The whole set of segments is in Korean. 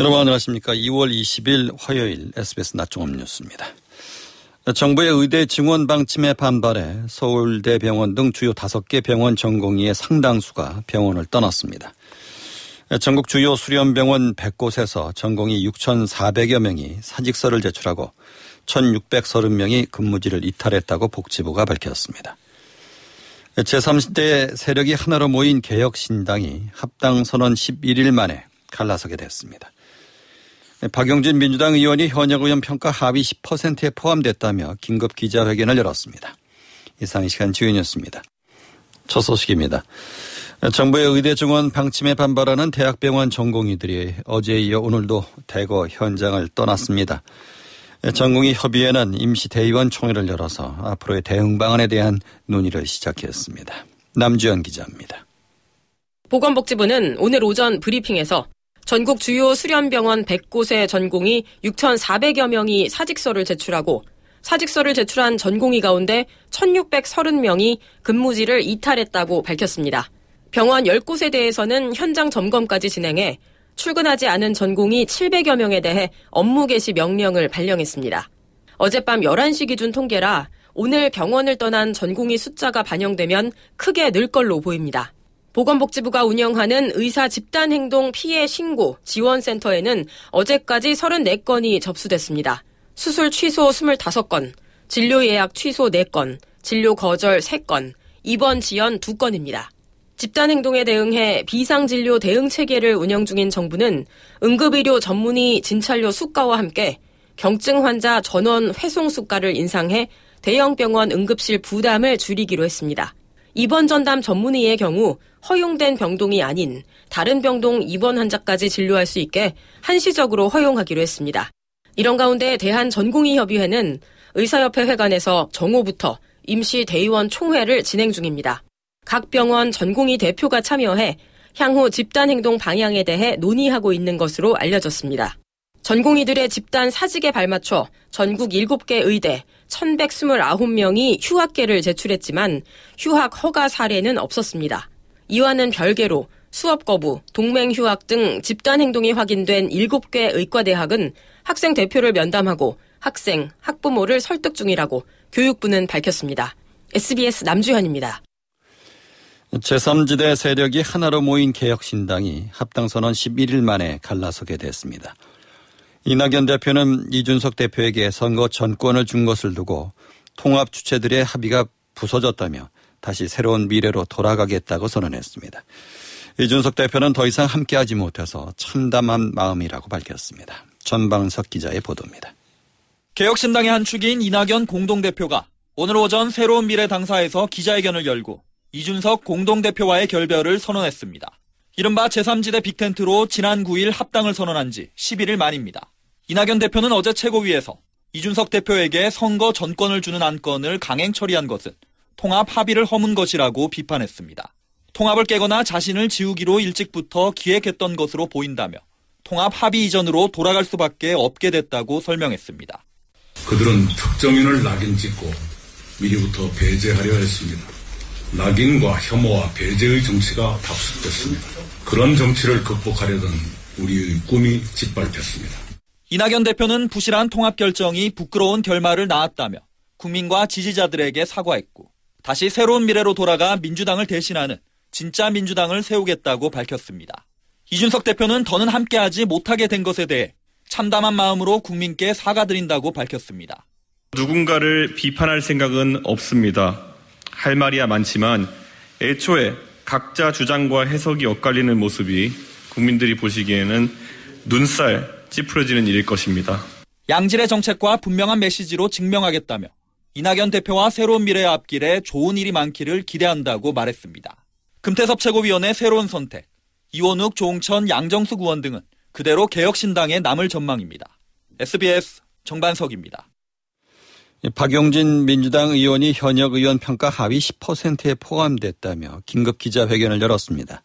여러분 안녕하십니까. 2월 20일 화요일 SBS 낮종업 뉴스입니다. 정부의 의대 증원 방침에 반발해 서울대 병원 등 주요 5개 병원 전공의의 상당수가 병원을 떠났습니다. 전국 주요 수련병원 100곳에서 전공의 6,400여 명이 사직서를 제출하고 1,630명이 근무지를 이탈했다고 복지부가 밝혔습니다. 제3대 세력이 하나로 모인 개혁신당이 합당 선언 11일 만에 갈라서게 됐습니다. 박용진 민주당 의원이 현역 의원 평가 하위 10%에 포함됐다며 긴급 기자회견을 열었습니다. 이상 이 시간 지윤이었습니다. 첫 소식입니다. 정부의 의대 증원 방침에 반발하는 대학병원 전공의들이 어제에 이어 오늘도 대거 현장을 떠났습니다. 전공의 협의회는 임시 대의원 총회를 열어서 앞으로의 대응 방안에 대한 논의를 시작했습니다. 남주현 기자입니다. 보건복지부는 오늘 오전 브리핑에서 전국 주요 수련병원 100곳의 전공이 6,400여 명이 사직서를 제출하고 사직서를 제출한 전공의 가운데 1,630명이 근무지를 이탈했다고 밝혔습니다. 병원 10곳에 대해서는 현장 점검까지 진행해 출근하지 않은 전공이 700여 명에 대해 업무 개시 명령을 발령했습니다. 어젯밤 11시 기준 통계라 오늘 병원을 떠난 전공의 숫자가 반영되면 크게 늘 걸로 보입니다. 보건복지부가 운영하는 의사 집단행동 피해 신고 지원센터에는 어제까지 34건이 접수됐습니다. 수술 취소 25건, 진료 예약 취소 4건, 진료 거절 3건, 입원 지연 2건입니다. 집단행동에 대응해 비상진료 대응 체계를 운영 중인 정부는 응급의료 전문의 진찰료 수가와 함께 경증 환자 전원 회송 수가를 인상해 대형 병원 응급실 부담을 줄이기로 했습니다. 입원 전담 전문의의 경우 허용된 병동이 아닌 다른 병동 입원 환자까지 진료할 수 있게 한시적으로 허용하기로 했습니다. 이런 가운데 대한전공의협의회는 의사협회 회관에서 정오부터 임시 대의원 총회를 진행 중입니다. 각 병원 전공의 대표가 참여해 향후 집단행동 방향에 대해 논의하고 있는 것으로 알려졌습니다. 전공의들의 집단 사직에 발맞춰 전국 7개 의대 1129명이 휴학계를 제출했지만 휴학 허가 사례는 없었습니다. 이와는 별개로 수업 거부, 동맹 휴학 등 집단 행동이 확인된 7개 의과대학은 학생 대표를 면담하고 학생, 학부모를 설득 중이라고 교육부는 밝혔습니다. SBS 남주현입니다. 제3지대 세력이 하나로 모인 개혁신당이 합당선언 11일 만에 갈라서게 됐습니다. 이낙연 대표는 이준석 대표에게 선거 전권을 준 것을 두고 통합 주체들의 합의가 부서졌다며 다시 새로운 미래로 돌아가겠다고 선언했습니다. 이준석 대표는 더 이상 함께하지 못해서 참담한 마음이라고 밝혔습니다. 전방석 기자의 보도입니다. 개혁신당의 한 축인 이낙연 공동대표가 오늘 오전 새로운 미래 당사에서 기자회견을 열고 이준석 공동대표와의 결별을 선언했습니다. 이른바 제3지대 빅텐트로 지난 9일 합당을 선언한 지 11일 만입니다. 이낙연 대표는 어제 최고위에서 이준석 대표에게 선거 전권을 주는 안건을 강행 처리한 것은 통합 합의를 허문 것이라고 비판했습니다. 통합을 깨거나 자신을 지우기로 일찍부터 기획했던 것으로 보인다며 통합 합의 이전으로 돌아갈 수밖에 없게 됐다고 설명했습니다. 그들은 특정인을 낙인 찍고 미리부터 배제하려 했습니다. 낙인과 혐오와 배제의 정치가 답습됐습니다. 그런 정치를 극복하려던 우리의 꿈이 짓밟혔습니다. 이낙연 대표는 부실한 통합 결정이 부끄러운 결말을 낳았다며 국민과 지지자들에게 사과했고 다시 새로운 미래로 돌아가 민주당을 대신하는 진짜 민주당을 세우겠다고 밝혔습니다. 이준석 대표는 더는 함께하지 못하게 된 것에 대해 참담한 마음으로 국민께 사과드린다고 밝혔습니다. 누군가를 비판할 생각은 없습니다. 할 말이야 많지만 애초에 각자 주장과 해석이 엇갈리는 모습이 국민들이 보시기에는 눈살 찌푸려지는 일일 것입니다. 양질의 정책과 분명한 메시지로 증명하겠다며 이낙연 대표와 새로운 미래의 앞길에 좋은 일이 많기를 기대한다고 말했습니다. 금태섭 최고위원의 새로운 선택, 이원욱, 조홍천, 양정수 구원 등은 그대로 개혁신당에 남을 전망입니다. SBS 정반석입니다. 박용진 민주당 의원이 현역 의원 평가 하위 10%에 포함됐다며 긴급 기자회견을 열었습니다.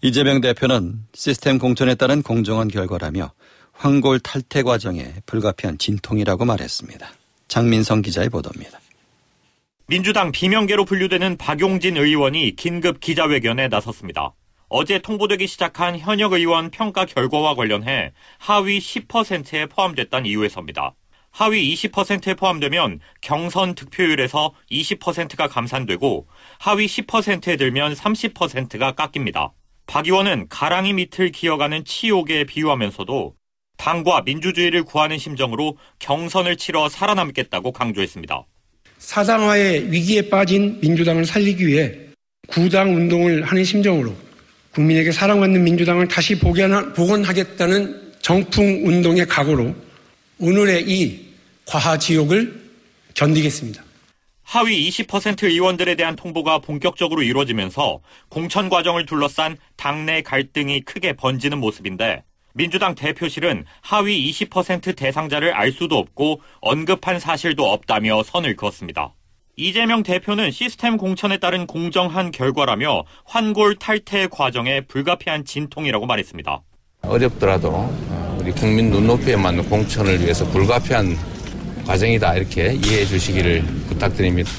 이재명 대표는 시스템 공천에 따른 공정한 결과라며 황골 탈퇴 과정에 불가피한 진통이라고 말했습니다. 장민성 기자의 보도입니다. 민주당 비명계로 분류되는 박용진 의원이 긴급 기자회견에 나섰습니다. 어제 통보되기 시작한 현역 의원 평가 결과와 관련해 하위 10%에 포함됐다는 이유에서입니다. 하위 20%에 포함되면 경선 득표율에서 20%가 감산되고 하위 10%에 들면 30%가 깎입니다. 박 의원은 가랑이 밑을 기어가는 치욕에 비유하면서도 당과 민주주의를 구하는 심정으로 경선을 치러 살아남겠다고 강조했습니다. 사상화의 위기에 빠진 민주당을 살리기 위해 구당 운동을 하는 심정으로 국민에게 사랑받는 민주당을 다시 복원하겠다는 정풍 운동의 각오로 오늘의 이 과하 지옥을 견디겠습니다. 하위 20% 의원들에 대한 통보가 본격적으로 이루어지면서 공천 과정을 둘러싼 당내 갈등이 크게 번지는 모습인데 민주당 대표실은 하위 20% 대상자를 알 수도 없고 언급한 사실도 없다며 선을 그었습니다. 이재명 대표는 시스템 공천에 따른 공정한 결과라며 환골 탈퇴 과정에 불가피한 진통이라고 말했습니다. 어렵더라도 우리 국민 눈높이에 맞는 공천을 위해서 불가피한 과정이다 이렇게 이해해 주시기를 부탁드립니다.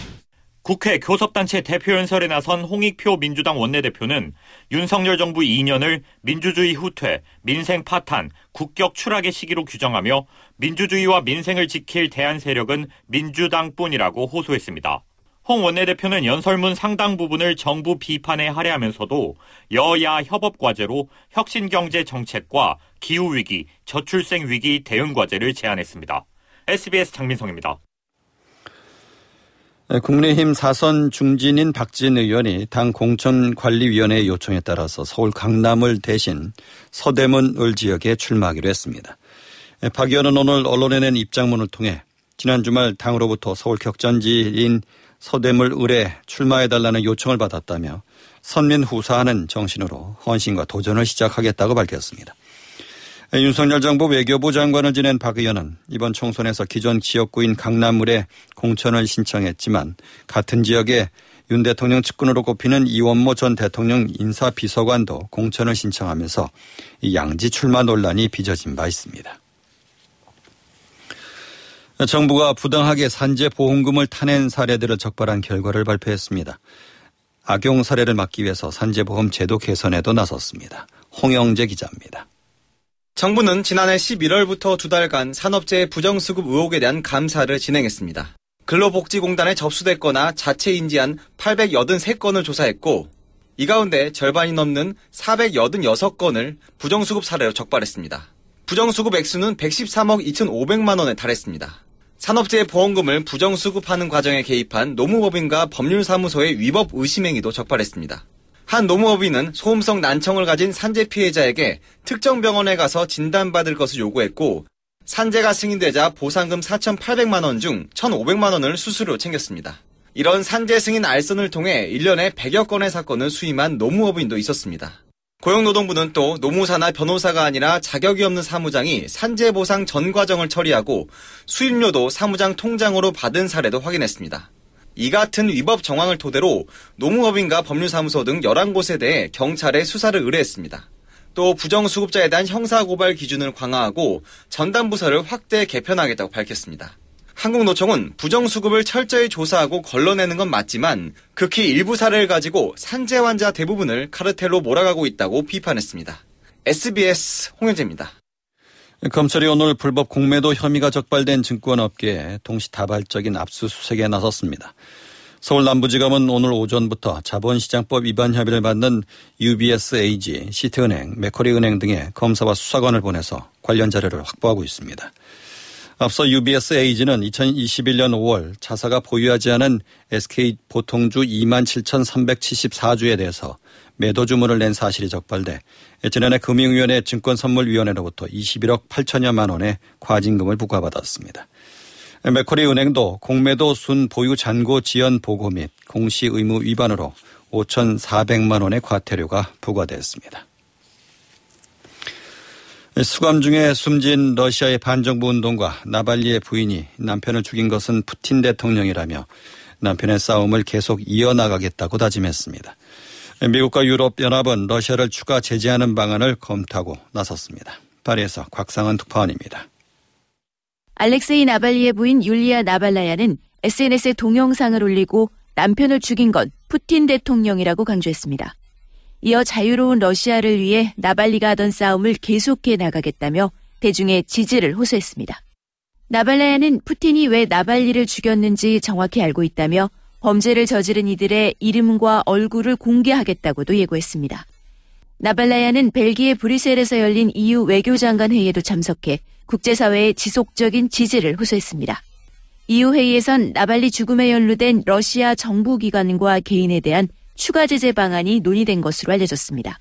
국회 교섭단체 대표연설에 나선 홍익표 민주당 원내대표는 윤석열 정부 2년을 민주주의 후퇴, 민생 파탄, 국격 추락의 시기로 규정하며 민주주의와 민생을 지킬 대한 세력은 민주당뿐이라고 호소했습니다. 홍 원내대표는 연설문 상당 부분을 정부 비판에 할애하면서도 여야 협업 과제로 혁신 경제 정책과 기후 위기, 저출생 위기 대응 과제를 제안했습니다. SBS 장민성입니다. 네, 국민의힘 사선 중진인 박진 의원이 당 공천관리위원회 요청에 따라서 서울 강남을 대신 서대문 을 지역에 출마하기로 했습니다. 네, 박 의원은 오늘 언론에 낸 입장문을 통해 지난 주말 당으로부터 서울 격전지인 서대물 을에 출마해달라는 요청을 받았다며 선민 후사하는 정신으로 헌신과 도전을 시작하겠다고 밝혔습니다. 윤석열 정부 외교부 장관을 지낸 박 의원은 이번 총선에서 기존 지역구인 강남을에 공천을 신청했지만 같은 지역에 윤 대통령 측근으로 꼽히는 이원모 전 대통령 인사비서관도 공천을 신청하면서 이 양지 출마 논란이 빚어진 바 있습니다. 정부가 부당하게 산재 보험금을 타낸 사례들을 적발한 결과를 발표했습니다. 악용 사례를 막기 위해서 산재보험 제도 개선에도 나섰습니다. 홍영재 기자입니다. 정부는 지난해 11월부터 두 달간 산업재해 부정수급 의혹에 대한 감사를 진행했습니다. 근로복지공단에 접수됐거나 자체 인지한 883건을 조사했고 이 가운데 절반이 넘는 486건을 부정수급 사례로 적발했습니다. 부정수급 액수는 113억 2,500만 원에 달했습니다. 산업재해 보험금을 부정수급하는 과정에 개입한 노무법인과 법률사무소의 위법 의심행위도 적발했습니다. 한 노무업인은 소음성 난청을 가진 산재 피해자에게 특정 병원에 가서 진단받을 것을 요구했고 산재가 승인되자 보상금 4,800만 원 중 1,500만 원을 수수료 챙겼습니다. 이런 산재 승인 알선을 통해 1년에 100여 건의 사건을 수임한 노무업인도 있었습니다. 고용노동부는 또 노무사나 변호사가 아니라 자격이 없는 사무장이 산재 보상 전 과정을 처리하고 수임료도 사무장 통장으로 받은 사례도 확인했습니다. 이 같은 위법 정황을 토대로 노무업인과 법률사무소 등 11곳에 대해 경찰에 수사를 의뢰했습니다. 또 부정수급자에 대한 형사고발 기준을 강화하고 전담부서를 확대 개편하겠다고 밝혔습니다. 한국노총은 부정수급을 철저히 조사하고 걸러내는 건 맞지만 극히 일부 사례를 가지고 산재 환자 대부분을 카르텔로 몰아가고 있다고 비판했습니다. SBS 홍현재입니다. 검찰이 오늘 불법 공매도 혐의가 적발된 증권업계에 동시다발적인 압수수색에 나섰습니다. 서울 남부지검은 오늘 오전부터 자본시장법 위반 혐의를 받는 UBS AG, 시티은행, 메커리은행 등의 검사와 수사관을 보내서 관련 자료를 확보하고 있습니다. 앞서 UBS AG는 2021년 5월 자사가 보유하지 않은 SK 보통주 27,374주에 대해서 매도 주문을 낸 사실이 적발돼 지난해 금융위원회 증권선물위원회로부터 21억 8천여만 원의 과징금을 부과받았습니다. 맥커리 은행도 공매도 순 보유 잔고 지연 보고 및 공시 의무 위반으로 5,400만 원의 과태료가 부과됐습니다. 수감 중에 숨진 러시아의 반정부 운동가 나발리의 부인이 남편을 죽인 것은 푸틴 대통령이라며 남편의 싸움을 계속 이어나가겠다고 다짐했습니다. 미국과 유럽연합은 러시아를 추가 제재하는 방안을 검토하고 나섰습니다. 파리에서 곽상은 특파원입니다. 알렉세이 나발리의 부인 율리아 나발라야는 SNS에 동영상을 올리고 남편을 죽인 건 푸틴 대통령이라고 강조했습니다. 이어 자유로운 러시아를 위해 나발리가 하던 싸움을 계속해 나가겠다며 대중의 지지를 호소했습니다. 나발라야는 푸틴이 왜 나발리를 죽였는지 정확히 알고 있다며 범죄를 저지른 이들의 이름과 얼굴을 공개하겠다고도 예고했습니다. 나발라야는 벨기에 브뤼셀에서 열린 EU 외교장관 회의에도 참석해 국제사회의 지속적인 지지를 호소했습니다. EU 회의에선 나발리 죽음에 연루된 러시아 정부기관과 개인에 대한 추가 제재 방안이 논의된 것으로 알려졌습니다.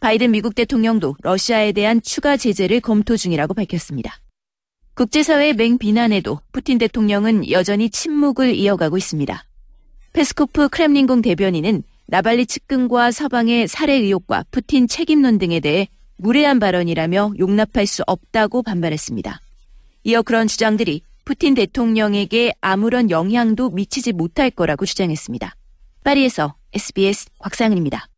바이든 미국 대통령도 러시아에 대한 추가 제재를 검토 중이라고 밝혔습니다. 국제사회의 맹비난에도 푸틴 대통령은 여전히 침묵을 이어가고 있습니다. 페스코프 크렘린궁 대변인은 나발니 측근과 서방의 살해 의혹과 푸틴 책임론 등에 대해 무례한 발언이라며 용납할 수 없다고 반발했습니다. 이어 그런 주장들이 푸틴 대통령에게 아무런 영향도 미치지 못할 거라고 주장했습니다. 파리에서 SBS 곽상은입니다.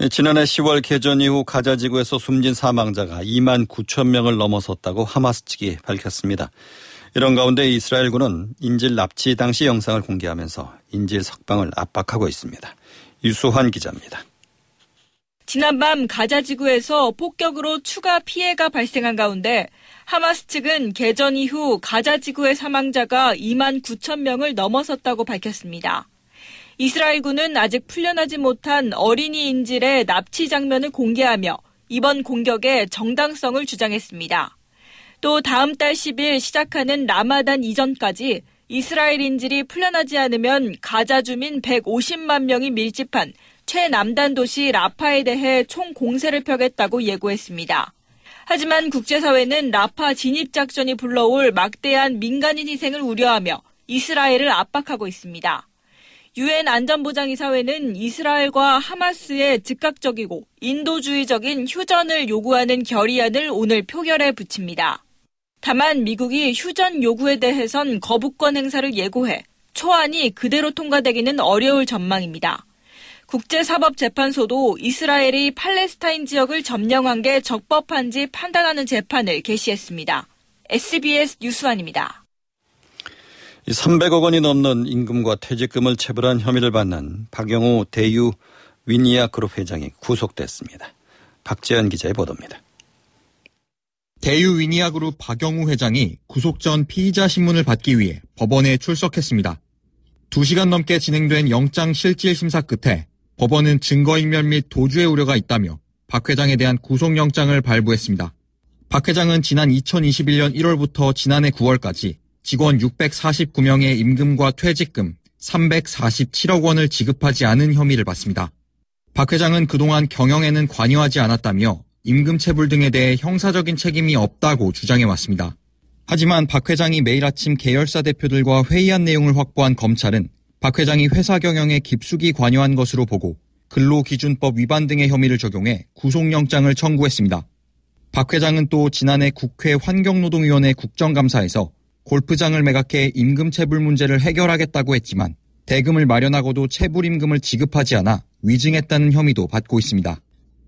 예, 지난해 10월 개전 이후 가자 지구에서 숨진 사망자가 2만 9천 명을 넘어섰다고 하마스 측이 밝혔습니다. 이런 가운데 이스라엘군은 인질 납치 당시 영상을 공개하면서 인질 석방을 압박하고 있습니다. 유수환 기자입니다. 지난밤 가자 지구에서 폭격으로 추가 피해가 발생한 가운데 하마스 측은 개전 이후 가자 지구의 사망자가 2만 9천 명을 넘어섰다고 밝혔습니다. 이스라엘군은 아직 풀려나지 못한 어린이 인질의 납치 장면을 공개하며 이번 공격의 정당성을 주장했습니다. 또 다음 달 10일 시작하는 라마단 이전까지 이스라엘 인질이 풀려나지 않으면 가자 주민 150만 명이 밀집한 최남단 도시 라파에 대해 총 공세를 펴겠다고 예고했습니다. 하지만 국제사회는 라파 진입작전이 불러올 막대한 민간인 희생을 우려하며 이스라엘을 압박하고 있습니다. 유엔 안전보장이사회는 이스라엘과 하마스의 즉각적이고 인도주의적인 휴전을 요구하는 결의안을 오늘 표결에 붙입니다. 다만 미국이 휴전 요구에 대해선 거부권 행사를 예고해 초안이 그대로 통과되기는 어려울 전망입니다. 국제사법재판소도 이스라엘이 팔레스타인 지역을 점령한 게 적법한지 판단하는 재판을 개시했습니다. SBS 뉴스완입니다. 300억 원이 넘는 임금과 퇴직금을 체불한 혐의를 받는 박영우 대유 위니아 그룹 회장이 구속됐습니다. 박재현 기자의 보도입니다. 대유 위니아 그룹 박영우 회장이 구속 전 피의자 신문을 받기 위해 법원에 출석했습니다. 2시간 넘게 진행된 영장 실질 심사 끝에 법원은 증거인멸 및 도주의 우려가 있다며 박 회장에 대한 구속영장을 발부했습니다. 박 회장은 지난 2021년 1월부터 지난해 9월까지 직원 649명의 임금과 퇴직금 347억 원을 지급하지 않은 혐의를 받습니다. 박 회장은 그동안 경영에는 관여하지 않았다며 임금 체불 등에 대해 형사적인 책임이 없다고 주장해 왔습니다. 하지만 박 회장이 매일 아침 계열사 대표들과 회의한 내용을 확보한 검찰은 박 회장이 회사 경영에 깊숙이 관여한 것으로 보고 근로기준법 위반 등의 혐의를 적용해 구속영장을 청구했습니다. 박 회장은 또 지난해 국회 환경노동위원회 국정감사에서 골프장을 매각해 임금 체불 문제를 해결하겠다고 했지만 대금을 마련하고도 체불 임금을 지급하지 않아 위증했다는 혐의도 받고 있습니다.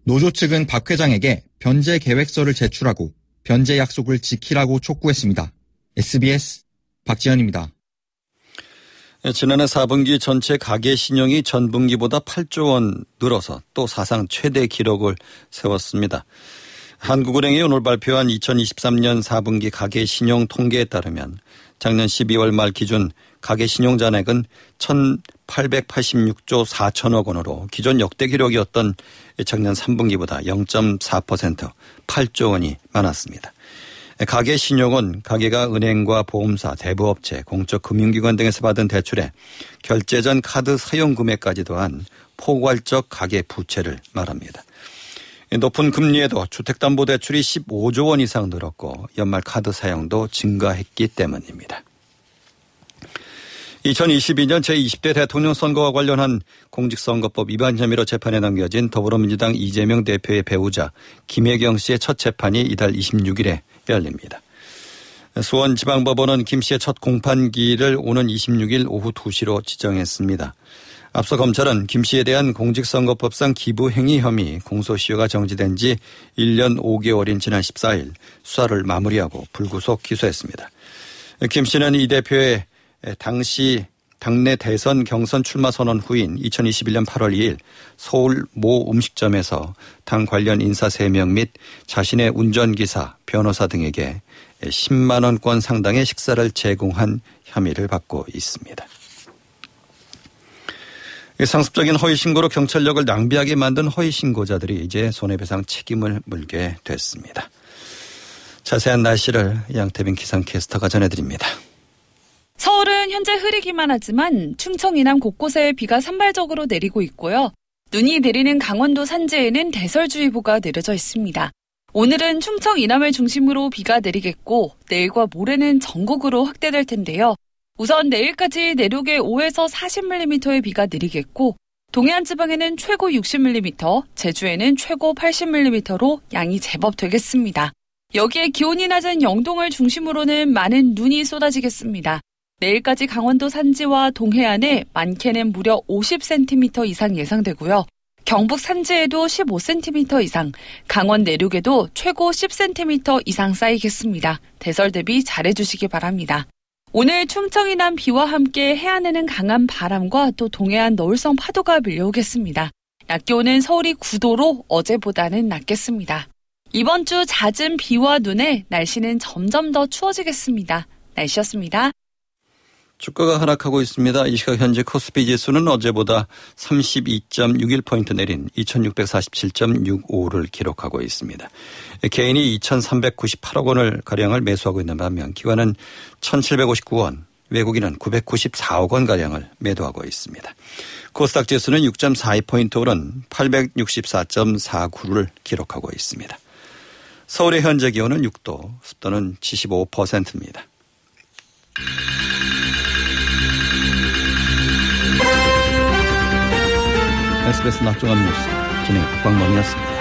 노조 측은 박 회장에게 변제 계획서를 제출하고 변제 약속을 지키라고 촉구했습니다. SBS 박지현입니다. 네, 지난해 4분기 전체 가계 신용이 전분기보다 8조 원 늘어서 또 사상 최대 기록을 세웠습니다. 한국은행이 오늘 발표한 2023년 4분기 가계 신용 통계에 따르면 작년 12월 말 기준 가계 신용 잔액은 1,886조 4천억 원으로 기존 역대 기록이었던 작년 3분기보다 0.4% 8조 원이 많았습니다. 가계 신용은 가계가 은행과 보험사, 대부업체, 공적 금융기관 등에서 받은 대출에 결제 전 카드 사용 금액까지 더한 포괄적 가계 부채를 말합니다. 높은 금리에도 주택담보대출이 15조 원 이상 늘었고 연말 카드 사용도 증가했기 때문입니다. 2022년 제20대 대통령 선거와 관련한 공직선거법 위반 혐의로 재판에 넘겨진 더불어민주당 이재명 대표의 배우자 김혜경 씨의 첫 재판이 이달 26일에 열립니다. 수원지방법원은 김 씨의 첫 공판기를 오는 26일 오후 2시로 지정했습니다. 앞서 검찰은 김 씨에 대한 공직선거법상 기부행위 혐의 공소시효가 정지된 지 1년 5개월인 지난 14일 수사를 마무리하고 불구속 기소했습니다. 김 씨는 이 대표의 당시 당내 대선 경선 출마 선언 후인 2021년 8월 2일 서울 모 음식점에서 당 관련 인사 3명 및 자신의 운전기사, 변호사 등에게 10만 원권 상당의 식사를 제공한 혐의를 받고 있습니다. 상습적인 허위 신고로 경찰력을 낭비하게 만든 허위 신고자들이 이제 손해배상 책임을 물게 됐습니다. 자세한 날씨를 양태빈 기상캐스터가 전해드립니다. 서울은 현재 흐리기만 하지만 충청 이남 곳곳에 비가 산발적으로 내리고 있고요. 눈이 내리는 강원도 산지에는 대설주의보가 내려져 있습니다. 오늘은 충청 이남을 중심으로 비가 내리겠고 내일과 모레는 전국으로 확대될 텐데요. 우선 내일까지 내륙에 5에서 40mm의 비가 내리겠고 동해안 지방에는 최고 60mm, 제주에는 최고 80mm로 양이 제법 되겠습니다. 여기에 기온이 낮은 영동을 중심으로는 많은 눈이 쏟아지겠습니다. 내일까지 강원도 산지와 동해안에 많게는 무려 50cm 이상 예상되고요. 경북 산지에도 15cm 이상, 강원 내륙에도 최고 10cm 이상 쌓이겠습니다. 대설 대비 잘해주시기 바랍니다. 오늘 충청이 난 비와 함께 해안에는 강한 바람과 또 동해안 너울성 파도가 밀려오겠습니다. 낮 기온은 서울이 9도로 어제보다는 낮겠습니다. 이번 주 잦은 비와 눈에 날씨는 점점 더 추워지겠습니다. 날씨였습니다. 주가가 하락하고 있습니다. 이 시각 현재 코스피 지수는 어제보다 32.61포인트 내린 2647.65를 기록하고 있습니다. 개인이 2,398억 원을 가량을 매수하고 있는 반면 기관은 1,759원, 외국인은 994억 원 가량을 매도하고 있습니다. 코스닥 지수는 6.42포인트 오른 864.49를 기록하고 있습니다. 서울의 현재 기온은 6도, 습도는 75%입니다. SBS 낮 종합 뉴스 진행 박광범이었습니다.